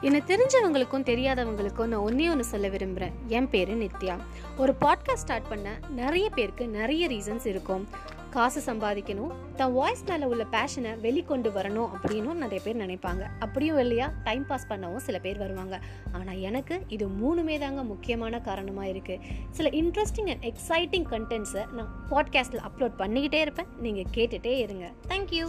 என்னை தெரிஞ்சவங்களுக்கும் தெரியாதவங்களுக்கும் நான் ஒன்றே ஒன்று சொல்ல விரும்புகிறேன் என் பேர் நித்யா. ஒரு பாட்காஸ்ட் ஸ்டார்ட் பண்ண நிறைய பேருக்கு நிறைய ரீசன்ஸ் இருக்கும். காசு சம்பாதிக்கணும் தன் வாய்ஸ் மேலே உள்ள பேஷனை வெளிக்கொண்டு வரணும் அப்படின்னும் நிறைய பேர் நினைப்பாங்க. அப்படியும் இல்லையா? டைம் பாஸ் பண்ணவும் சில பேர் வருவாங்க. ஆனால் எனக்கு இது மூணுமே தாங்க முக்கியமான காரணமாக இருக்குது சில இன்ட்ரெஸ்டிங் அண்ட் எக்ஸைட்டிங் கண்டென்ட்ஸை நான் பாட்காஸ்ட்டில் அப்லோட் பண்ணிக்கிட்டே இருப்பேன். நீங்கள் கேட்டுகிட்டே இருங்க. தேங்க்யூ